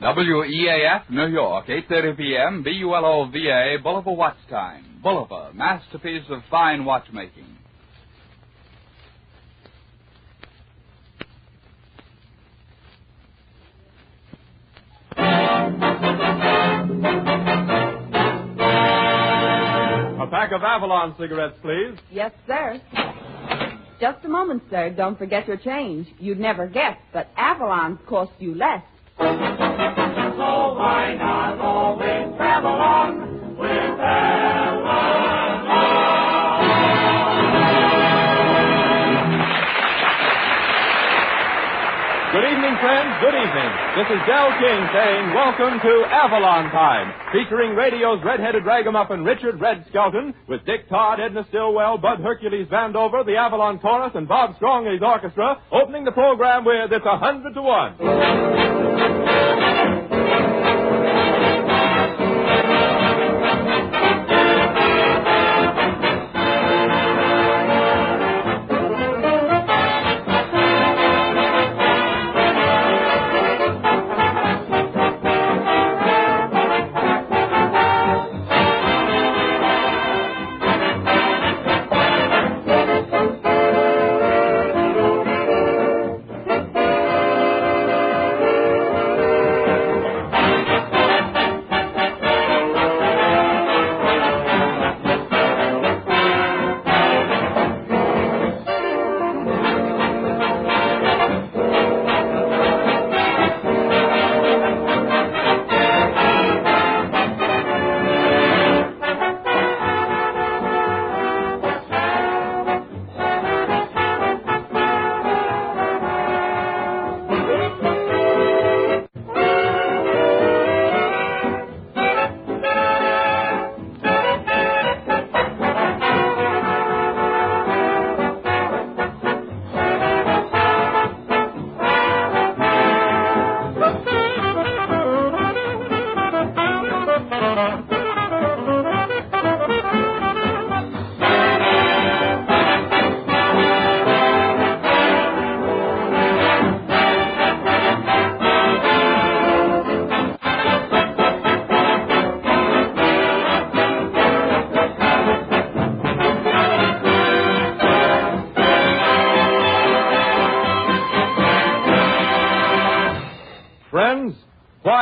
WEAF, New York, 8.30 p.m., BULOVA, Bulliver Watch Time. Bulova, masterpiece of fine watchmaking. A pack of Avalon cigarettes, please. Yes, sir. Just a moment, sir. Don't forget your change. You'd never guess, but Avalon's cost you less. Good evening, friends. Good evening. This is Del King saying welcome to Avalon Time, featuring radio's red-headed ragamuffin Richard Red Skelton with Dick Todd, Edna Stillwell, Bud Hercules Vandover, the Avalon Chorus, and Bob Strongley's orchestra, opening the program with It's a Hundred to One.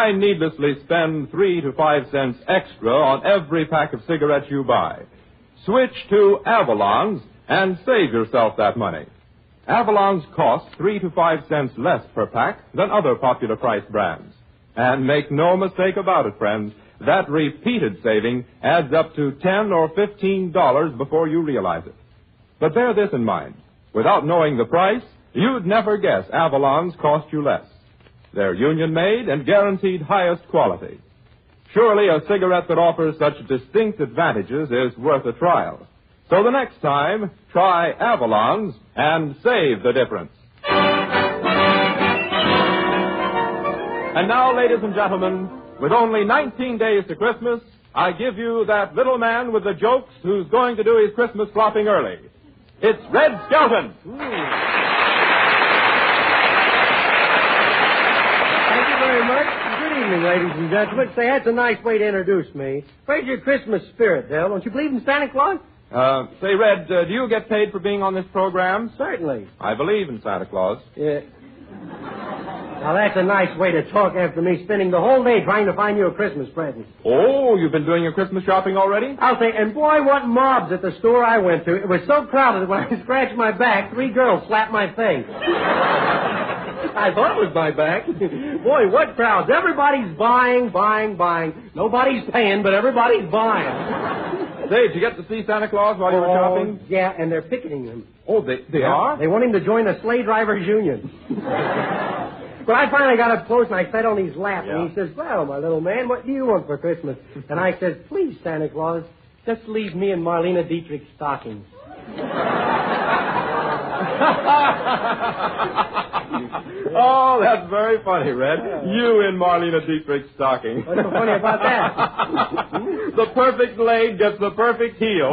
Why needlessly spend three to five cents extra on every pack of cigarettes you buy? Switch to Avalon's and save yourself that money. Avalon's cost three to five cents less per pack than other popular price brands. And make no mistake about it, friends, that repeated saving adds up to ten or fifteen dollars before you realize it. But bear this in mind. Without knowing the price, you'd never guess Avalon's cost you less. They're union made and guaranteed highest quality. Surely a cigarette that offers such distinct advantages is worth a trial. So the next time, try Avalon's and save the difference. And now, ladies and gentlemen, with only 19 days to Christmas, I give you that little man with the jokes who's going to do his Christmas flopping early. It's Red Skelton. Thank you very much. Good evening, ladies and gentlemen. Say, that's a nice way to introduce me. Where's your Christmas spirit, Dell? Don't you believe in Santa Claus? Uh, say, Red, uh, do you get paid for being on this program? Certainly. I believe in Santa Claus. Yeah. Now, that's a nice way to talk after me spending the whole day trying to find you a Christmas present. Oh, you've been doing your Christmas shopping already? I'll say, and boy, what mobs at the store I went to. It was so crowded that when I scratched my back, three girls slapped my face. I thought it was my back. Boy, what crowds. Everybody's buying, buying, buying. Nobody's paying, but everybody's buying. Did you get to see Santa Claus while you were oh, shopping? Oh, yeah, and they're picketing him. Oh, they, they are? They want him to join the sleigh drivers union. but I finally got up close and I sat on his lap and he says, Well, my little man, what do you want for Christmas? And I said, Please, Santa Claus, just leave me and Marlene Dietrich's stockings. oh, that's very funny, Red. You in Marlene Dietrich's stocking. What's so funny about that? the perfect leg gets the perfect heel.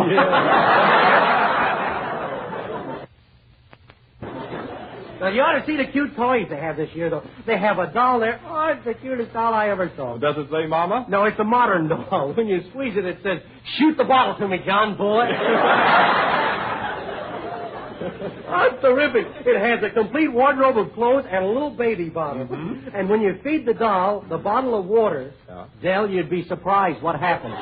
Now, you ought to see the cute toys they have this year, though. They have a doll there. Oh, it's the cutest doll I ever saw. Does it say Mama? No, it's a modern doll. When you squeeze it, it says, shoot the bottle to me, John boy. Oh, it's terrific. It has a complete wardrobe of clothes and a little baby bottle. Mm-hmm. And when you feed the doll the bottle of water, Yeah. Dell, you'd be surprised what happens.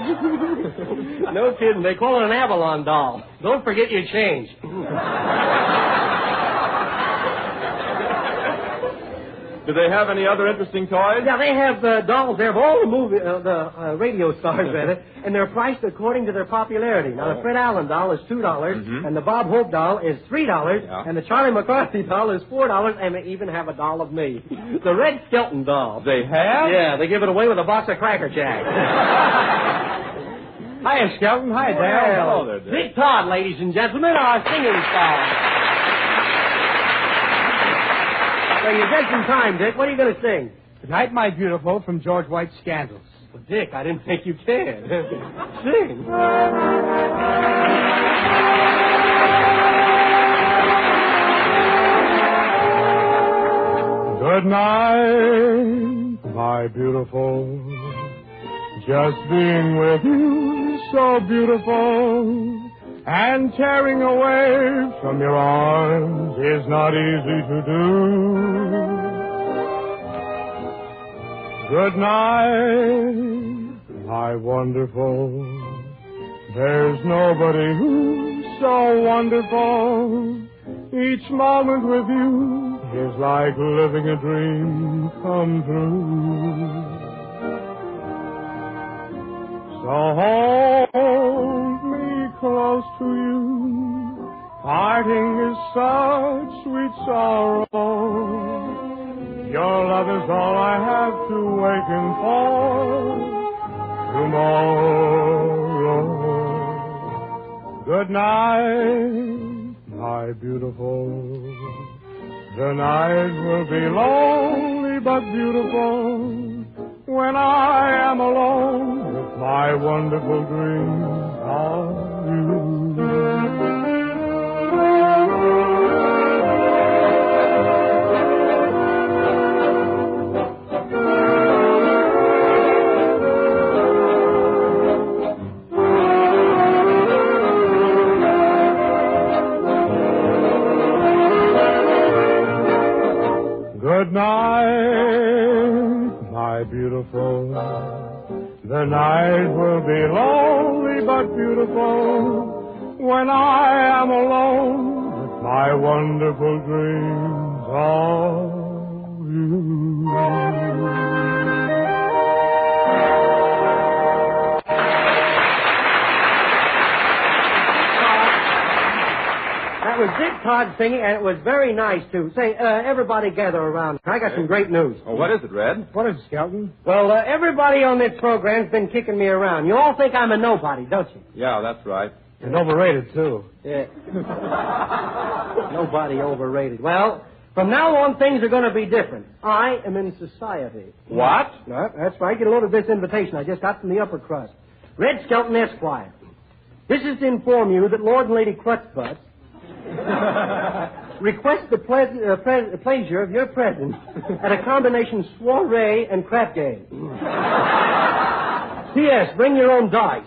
no kidding. They call it an Avalon doll. Don't forget your change. Do they have any other interesting toys? Yeah, they have uh, dolls there of all the movie, uh, the uh, radio stars, rather, and they're priced according to their popularity. Now, the Fred Allen doll is two dollars, and the Bob Hope doll is three dollars, Yeah. and the Charlie McCarthy doll is four dollars, and they even have a doll of me, the Red Skelton doll. They have? Yeah, they give it away with a box of Cracker Jack. Hiya, Skelton. Hi, Well, hello there. Dick Todd, ladies and gentlemen, our singing star. So you just in time, Dick. What are you going to sing? Good night, my beautiful, from George White's Scandals. Well, Dick, I didn't think you cared. Sing. Good night, my beautiful. Just being with you so beautiful. And tearing away from your arms is not easy to do. Good night, my wonderful. There's nobody who's so wonderful. Each moment with you is like living a dream come true. So hold me close to you. Parting is such sweet sorrow. Your love is all I have to waken for tomorrow. Good night, my beautiful. The night will be lonely but beautiful when I am alone with my wonderful dream singing, and it was very nice, too. Say, uh, everybody gather around. I got some great news. Oh, what is it, Red? What is it, Skelton? Well, uh, everybody on this program's been kicking me around. You all think I'm a nobody, don't you? Yeah, that's right. And overrated, too. Yeah. nobody overrated. Well, from now on, things are going to be different. I am in society. What? No, that's right. Get a load of this invitation I just got from the upper crust. Red Skelton Esquire. This is to inform you that Lord and Lady Clutchbutt request the ple- uh, pre- pleasure of your presence at a combination soiree and crap game. P.S. Bring your own dice.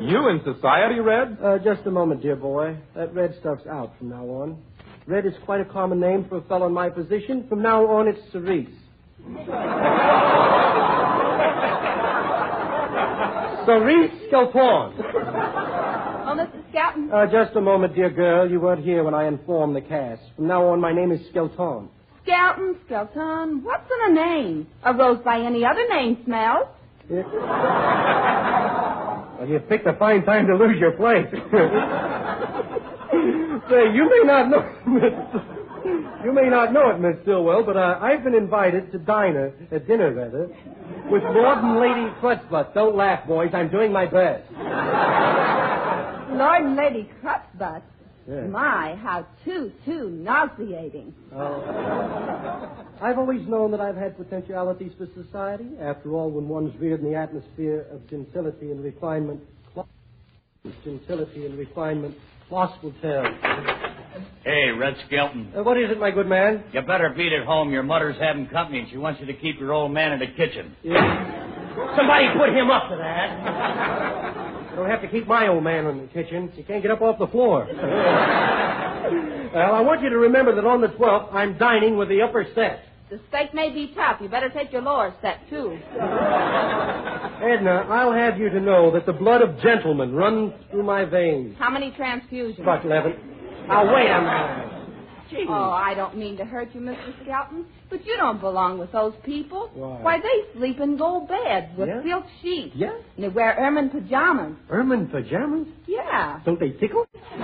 You in society, Red? Uh, just a moment, dear boy. That red stuff's out from now on. Red is quite a common name for a fellow in my position. From now on, it's Cerise. Cerise Skelton. Oh, Mr. Skelton. Uh, just a moment, dear girl. You weren't here when I informed the cast. From now on, my name is Skelton. Skelton, Skelton. What's in a name? A rose by any other name smells. Well, you picked a fine time to lose your place. Say, you may not know, you may not know it, Miss Stillwell, but uh, I've been invited to diner, uh, dinner rather, with Lord and Lady Clutchbutt. Don't laugh, boys. I'm doing my best. Lord and Lady Crutchbutt. Yeah. My, how too, too nauseating. Oh. I've always known that I've had potentialities for society. After all, when one's reared in the atmosphere of gentility and refinement, gentility and refinement, Lost will tell. Hey, Red Skelton. Uh, what is it, my good man? You better beat it home. Your mother's having company, and she wants you to keep your old man in the kitchen. Yeah. Somebody put him up to that. I don't have to keep my old man in the kitchen. He can't get up off the floor. well, I want you to remember that on the 12th, I'm dining with the upper set. The steak may be tough. You better take your lower set, too. Edna, I'll have you to know that the blood of gentlemen runs through my veins. How many transfusions? About 11. Now, wait a minute. Gee. Oh, I don't mean to hurt you, Mr. Skelton, but you don't belong with those people. Why? they sleep in gold beds with Yeah? silk sheets. Yeah? And they wear ermine pajamas. Ermine pajamas? Yeah. Don't they tickle?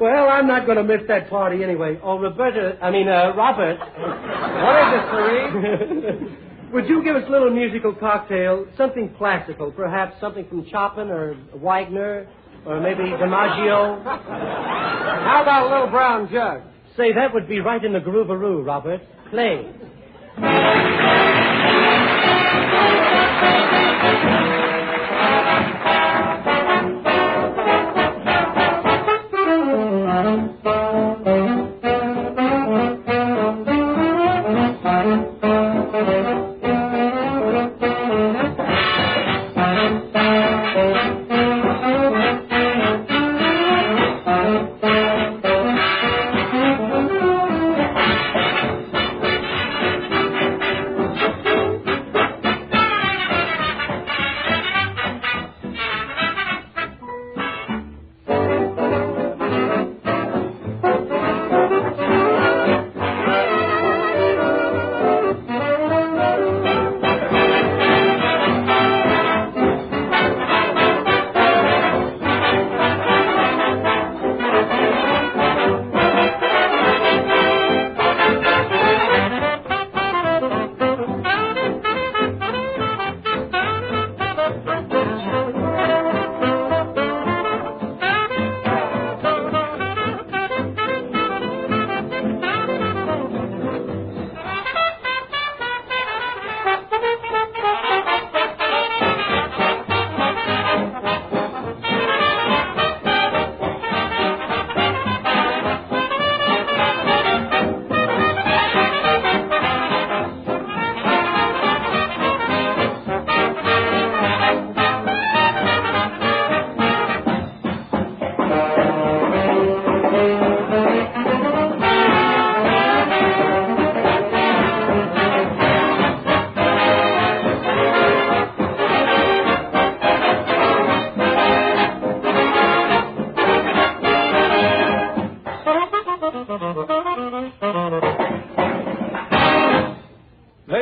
well, I'm not going to miss that party anyway. Oh, Roberta, I mean, uh, Robert. what is it, Marie? Would you give us a little musical cocktail, something classical, perhaps something from Chopin or Wagner, or maybe DiMaggio? How about a little brown jug? Say, that would be right in the groovaroo, Robert. Play.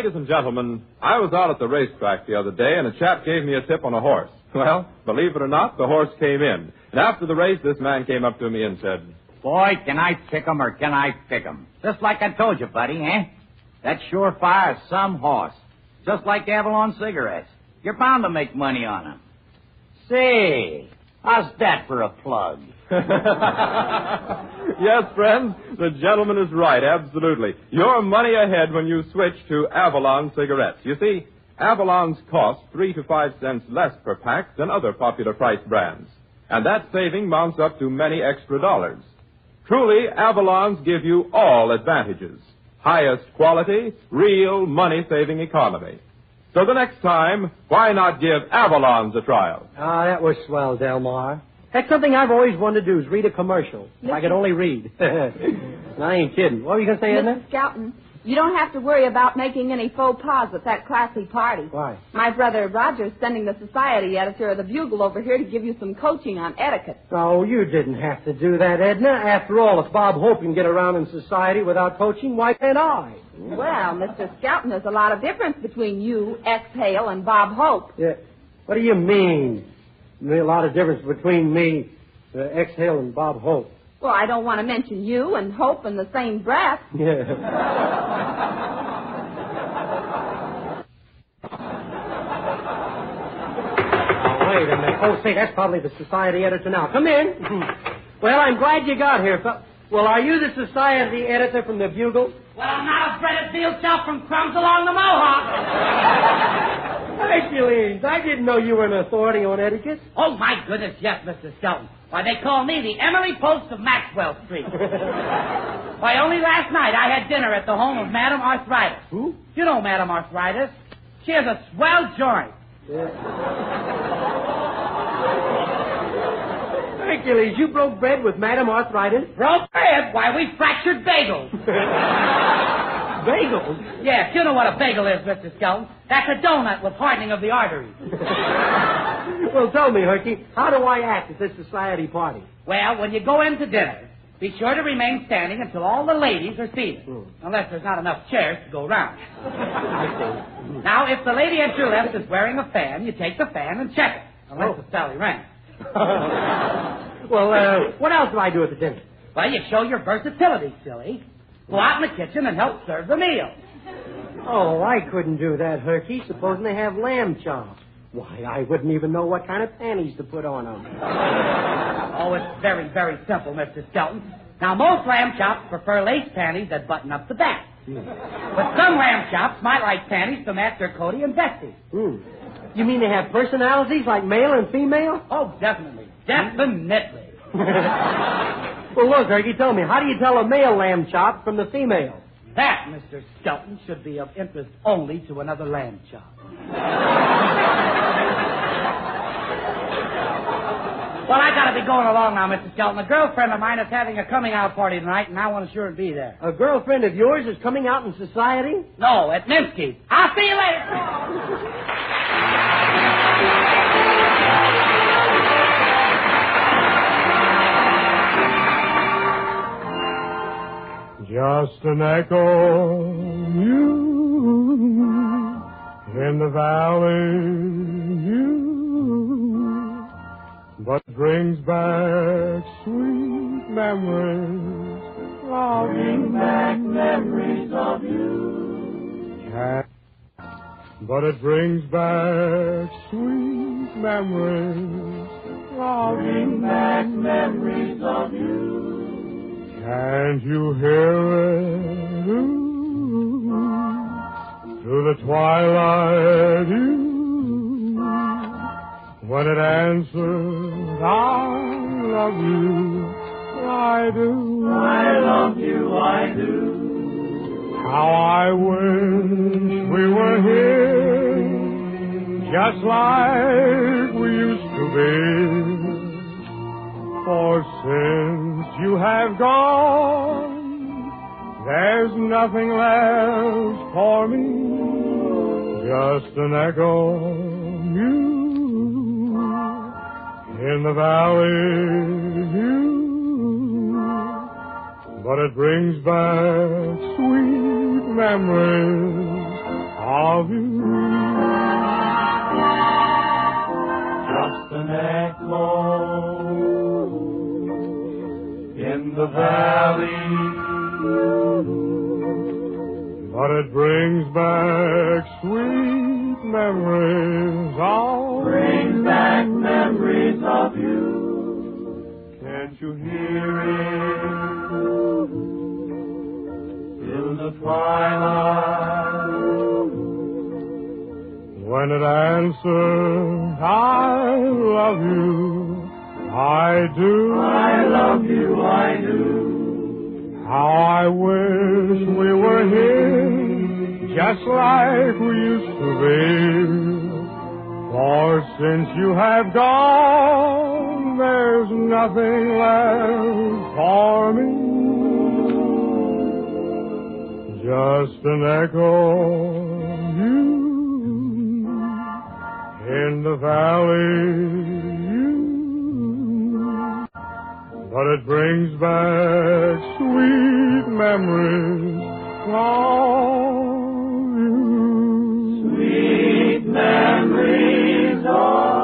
Ladies and gentlemen, I was out at the racetrack the other day, and a chap gave me a tip on a horse. Well, believe it or not, the horse came in. And after the race, this man came up to me and said, Boy, can I pick 'em or can I pick 'em? Just like I told you, buddy, eh? That surefire is some horse. Just like Avalon cigarettes. You're bound to make money on 'em. Say, how's that for a plug? yes, friends, the gentleman is right, absolutely. You're money ahead when you switch to Avalon cigarettes. You see, Avalon's cost three to five cents less per pack than other popular price brands. And that saving mounts up to many extra dollars. Truly, Avalons give you all advantages. Highest quality, real money-saving economy. So the next time, why not give Avalons a trial? Ah, that was swell, Delmar. That's something I've always wanted to do is read a commercial. If I could only read. and I ain't kidding. What were you going to say, Edna? Mr. Skelton, you don't have to worry about making any faux pas at that classy party. Why? My brother Roger's sending the society editor of the Bugle over here to give you some coaching on etiquette. Oh, you didn't have to do that, Edna. After all, if Bob Hope can get around in society without coaching, why can't I? Well, Mr. Skelton, there's a lot of difference between you, S. Exhale, and Bob Hope. Yeah. What do you mean? There's a lot of difference between me, uh, Exhale, and Bob Hope. Well, I don't want to mention you and Hope in the same breath. Yeah. oh, wait a minute. Oh, say, that's probably the society editor now. Come in. well, I'm glad you got here. Fel- Well, are you the society editor from the Bugle? Well, I'm not a breaded field shelf from crumbs along the Mohawk. Hercules, I didn't know you were an authority on etiquette. Oh, my goodness, yes, Mr. Skelton. Why, they call me the Emily Post of Maxwell Street. Why, only last night I had dinner at the home of Madame Arthritis. Who? You know Madame Arthritis. She has a swell joint. Hercules, you broke bread with Madame Arthritis? Broke bread? Why, we fractured bagels. Bagels? yes, you know what a bagel is, Mr. Skelton. That's a donut with hardening of the arteries. Well, tell me, Herky, how do I act at this society party? Well, when you go in to dinner, be sure to remain standing until all the ladies are seated. Hmm. Unless there's not enough chairs to go round. I see. Now, if the lady at your left is wearing a fan, you take the fan and check it. Unless Oh. it's Sally Rand. well, uh, what else do I do at the dinner? Well, you show your versatility, silly. Go out in the kitchen and help serve the meal. Oh, I couldn't do that, Herky. Supposing they have lamb chops. Why, I wouldn't even know what kind of panties to put on them. Oh, it's very, very simple, Mr. Skelton. Now, most lamb chops prefer lace panties that button up the back. But some lamb chops might like panties to match their coatie and vesties. Hmm. You mean they have personalities like male and female? Oh, definitely. Definitely. Well, look, Herky, tell me, how do you tell a male lamb chop from the female? That, Mr. Skelton, should be of interest only to another lamb chop. well, I gotta be going along now, Mr. Skelton. A girlfriend of mine is having a coming out party tonight, and I want to sure be there. A girlfriend of yours is coming out in society? No, at Minsky's. I'll see you later. Just an echo, you in the valley, you, but brings back sweet memories of you. back memories of you. But it brings back sweet memories you. back memories of you. Can't you hear it? Through the twilight, you, when it answers, I love you, I do. I love you, I do. How I wish we were here, just like we used to be. For since you have gone, there's nothing left for me, just an echo, of you, in the valley, you, but it brings back sweet memories of you. Just an echo the valley, but it brings back sweet memories of brings back memories of you. Can't you hear it in the twilight? When it answers, I love you. I do. I love you, I do. How I wish we were here, just like we used to be. For since you have gone, there's nothing left for me. Just an echo, of you, in the valley, but it brings back sweet memories of you. Sweet memories of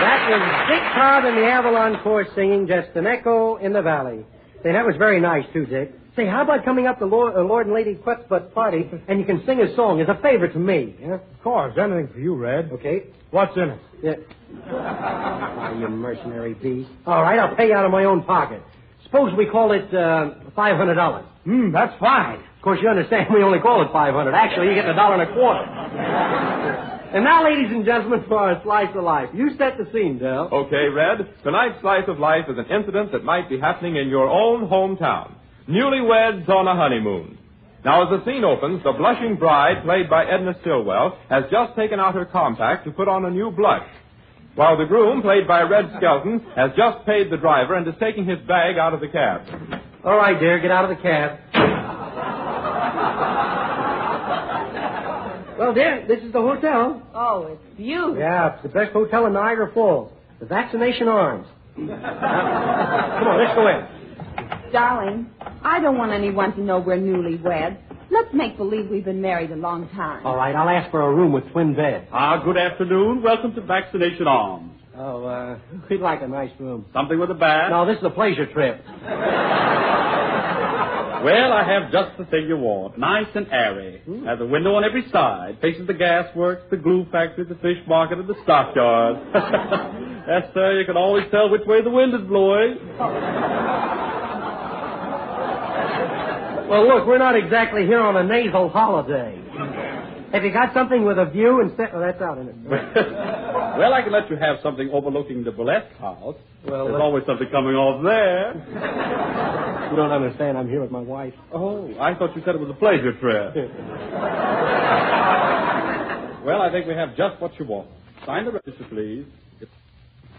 That was Dick Todd and the Avalon Chorus singing Just an Echo in the Valley. Say, that was very nice, too, Dick. Say, how about coming up to Lord, uh, Lord and Lady Quetbutt party and you can sing a song as a favor to me? Yeah? Of course, anything for you, Red. Okay. What's in it? Yeah. Ah, you mercenary beast. All right, I'll pay you out of my own pocket. Suppose we call it uh, five hundred dollars. Hmm, that's fine. Of course, you understand we only call it five hundred. Actually, you get a dollar and a quarter. and now, ladies and gentlemen, for our slice of life. You set the scene, Dell. Okay, Red. Tonight's slice of life is an incident that might be happening in your own hometown. Newlyweds on a honeymoon. Now, as the scene opens, the blushing bride, played by Edna Stillwell, has just taken out her compact to put on a new blush. While the groom, played by Red Skelton, has just paid the driver and is taking his bag out of the cab. All right, dear, get out of the cab. well, dear, this is the hotel. Oh, it's beautiful. Yeah, it's the best hotel in Niagara Falls. The Vaccination Arms. Now, come on, let's go in. Darling, I don't want anyone to know we're newlyweds. Let's make believe we've been married a long time. All right, I'll ask for a room with twin beds. Ah, good afternoon. Welcome to Vaccination Arms. Oh, uh, we'd like a nice room. Something with a bath? No, this is a pleasure trip. Well, I have just the thing you want. Nice and airy. Has a window on every side. Faces the gas works, the glue factory, the fish market, and the stockyard. yes, sir, you can always tell which way the wind is blowing. Well, look, we're not exactly here on a nasal holiday. Have you got something with a view instead? Oh, that's out, isn't it? well, I can let you have something overlooking the burlesque house. Well, There's always something coming off there. You don't understand. I'm here with my wife. Oh, I thought you said it was a pleasure trip. well, I think we have just what you want. Sign the register, please.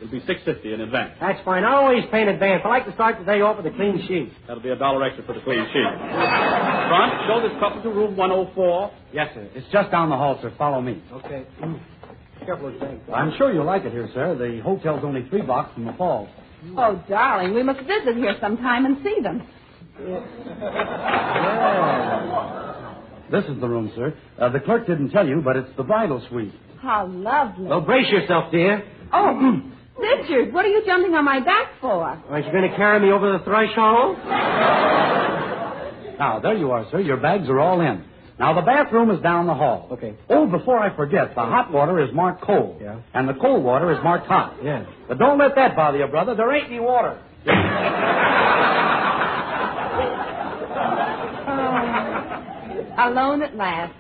It'll be six fifty in advance. That's fine. I always pay in advance. I like to start the day off with a clean sheet. That'll be a dollar extra for the clean sheet. Front, show this couple to room 104. Yes, sir. It's just down the hall, sir. Follow me. Okay. Careful with things. I'm sure you'll like it here, sir. The hotel's only three blocks from the falls. Oh, darling, we must visit here sometime and see them. This is the room, sir. Uh, the clerk didn't tell you, but it's the bridal suite. How lovely. Well, brace yourself, dear. Oh, Richard, what are you jumping on my back for? Aren't you going to carry me over the threshold? Now, there you are, sir. Your bags are all in. Now, the bathroom is down the hall. Okay. Oh, before I forget, the hot water is marked cold. Yeah. And the cold water is marked hot. Yeah. But don't let that bother you, brother. There ain't any water. Oh, alone at last.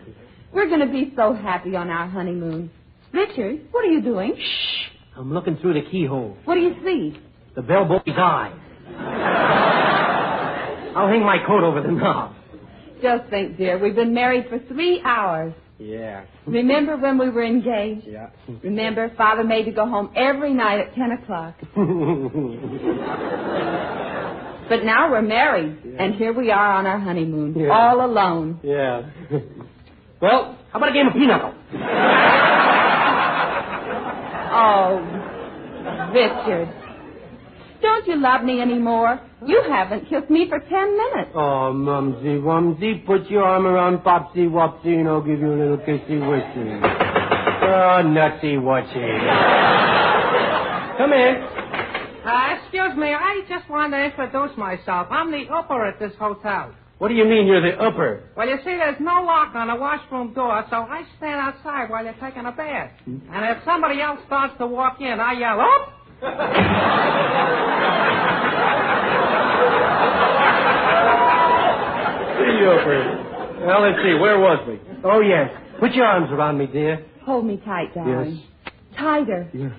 We're going to be so happy on our honeymoon. Richard, what are you doing? Shh. I'm looking through the keyhole. What do you see? The bellboy's eye. I'll hang my coat over the knob. Just think, dear, we've been married for three hours. Yeah. Remember when we were engaged? Yeah. Remember, Father made you go home every night at 10 o'clock. But now we're married, and here we are on our honeymoon, Yeah. all alone. yeah. well, how about a game of pinochle? Oh, Richard. Don't you love me anymore? You haven't kissed me for ten minutes. Oh, Mumsy Wumsy, put your arm around Popsy Wopsy and I'll give you a little kissy wissy. Oh, nutsy whatsy. Come in. Uh, excuse me, I just want to introduce myself. I'm the upper at this hotel. What do you mean you're the upper? Well, you see, there's no lock on the washroom door, so I stand outside while you're taking a bath. Hmm? And if somebody else starts to walk in, I yell, up! The upper. Well, let's see, where was we? Oh, yes. Put your arms around me, dear. Hold me tight, darling. Yes. Tighter. Yes.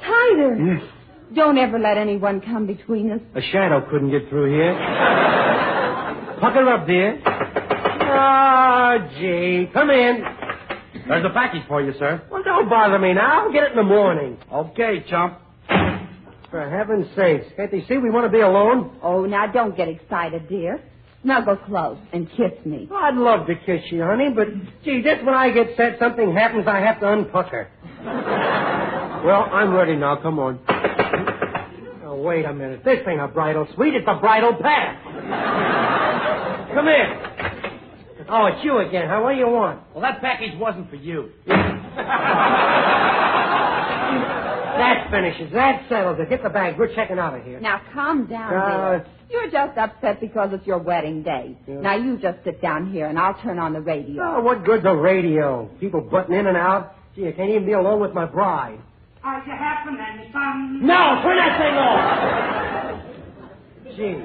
Tighter. Yes. Don't ever let anyone come between us. A shadow couldn't get through here. Pucker up, dear. Ah, oh, gee. Come in. There's a package for you, sir. Well, don't bother me now. I'll get it in the morning. Okay, chump. For heaven's sakes. Can't they see we want to be alone? Oh, now don't get excited, dear. Snuggle close and kiss me. Oh, I'd love to kiss you, honey, but gee, just when I get set, something happens, I have to unpucker. well, I'm ready now. Come on. Now, wait a minute. This ain't a bridal suite, it's a bridal path. Come in. Oh, it's you again, huh? What do you want? Well, that package wasn't for you. That finishes. That settles it. Get the bag. We're checking out of here. Now, calm down, Uh, dear. You're just upset because it's your wedding day. Yeah. Now, you just sit down here, and I'll turn on the radio. Oh, what good's a radio? People butting in and out. Gee, I can't even be alone with my bride. Are you happening, son? No, turn that thing off. Gee,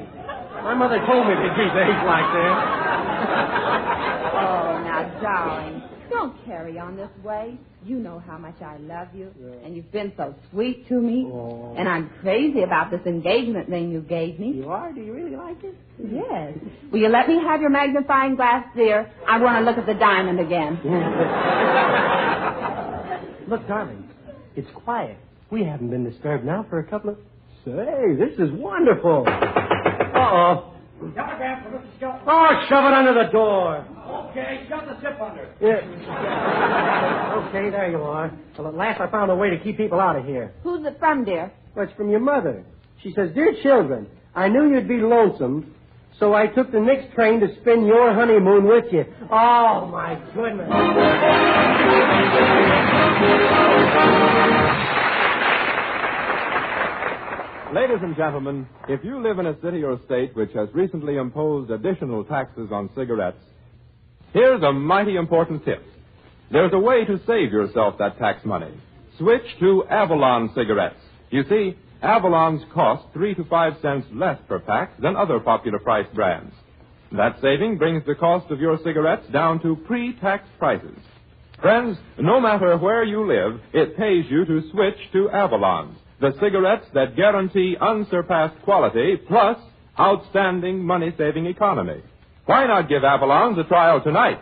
my mother told me to behave like that. Oh, now, darling, don't carry on this way. You know how much I love you, and you've been so sweet to me. Oh. And I'm crazy about this engagement ring you gave me. You are? Do you really like it? Yes. Will you let me have your magnifying glass, dear? I want to look at the diamond again. Look, darling, it's quiet. We haven't been disturbed now for a couple of. Say, this is wonderful. Uh-oh. Telegram for Mr. Skelton. Oh, shove it under the door. Okay, shove the zip under. Yeah. okay, there you are. Well, at last I found a way to keep people out of here. Who's it from, dear? Well, it's from your mother. She says, Dear children, I knew you'd be lonesome, so I took the next train to spend your honeymoon with you. Oh, my goodness. Ladies and gentlemen, if you live in a city or state which has recently imposed additional taxes on cigarettes, here's a mighty important tip. There's a way to save yourself that tax money. Switch to Avalon cigarettes. You see, Avalon's cost three to five cents less per pack than other popular price brands. That saving brings the cost of your cigarettes down to pre-tax prices. Friends, no matter where you live, it pays you to switch to Avalon's, the cigarettes that guarantee unsurpassed quality plus outstanding money-saving economy. Why not give Avalon's a trial tonight?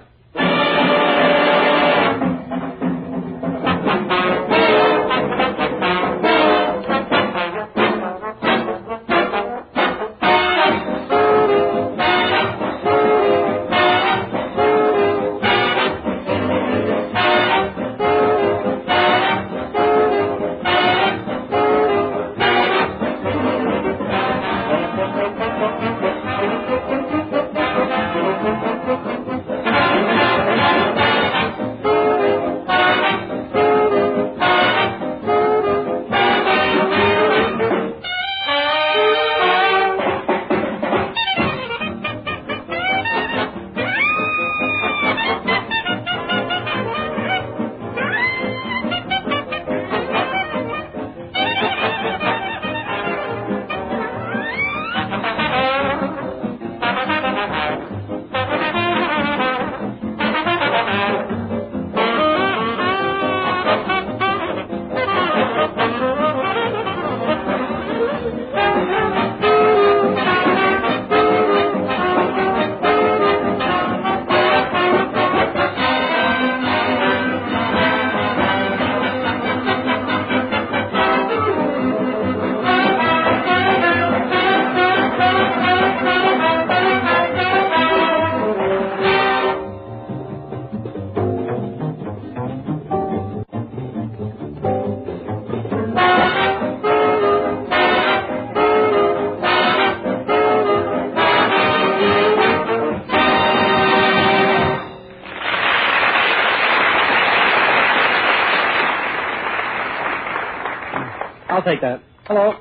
Take that. Hello.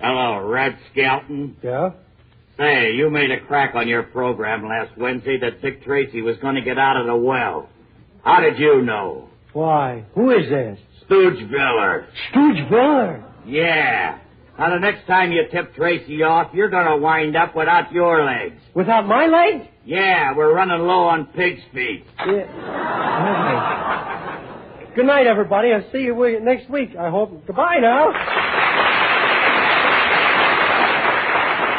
Hello, Red Skelton. Yeah? Say, you made a crack on your program last Wednesday that Dick Tracy was going to get out of the well. How did you know? Why? Who is this? Stooge Viller. Stooge Viller. Yeah. Now, the next time you tip Tracy off, you're going to wind up without your legs. Without my legs? Yeah, we're running low on pig's feet. Yeah. Good night, everybody. I'll see you next week, I hope. Goodbye now.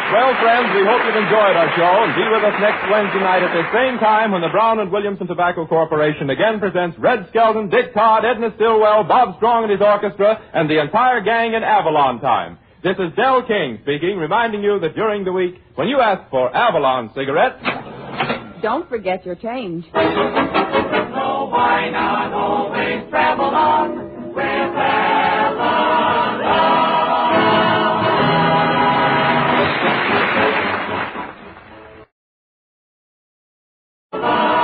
Well, friends, we hope you've enjoyed our show and be with us next Wednesday night at the same time when the Brown and Williamson Tobacco Corporation again presents Red Skelton, Dick Todd, Edna Stillwell, Bob Strong and his orchestra, and the entire gang in Avalon time. This is Del King speaking, reminding you that during the week, when you ask for Avalon cigarettes, Don't forget your change. So why not always travel on Bye.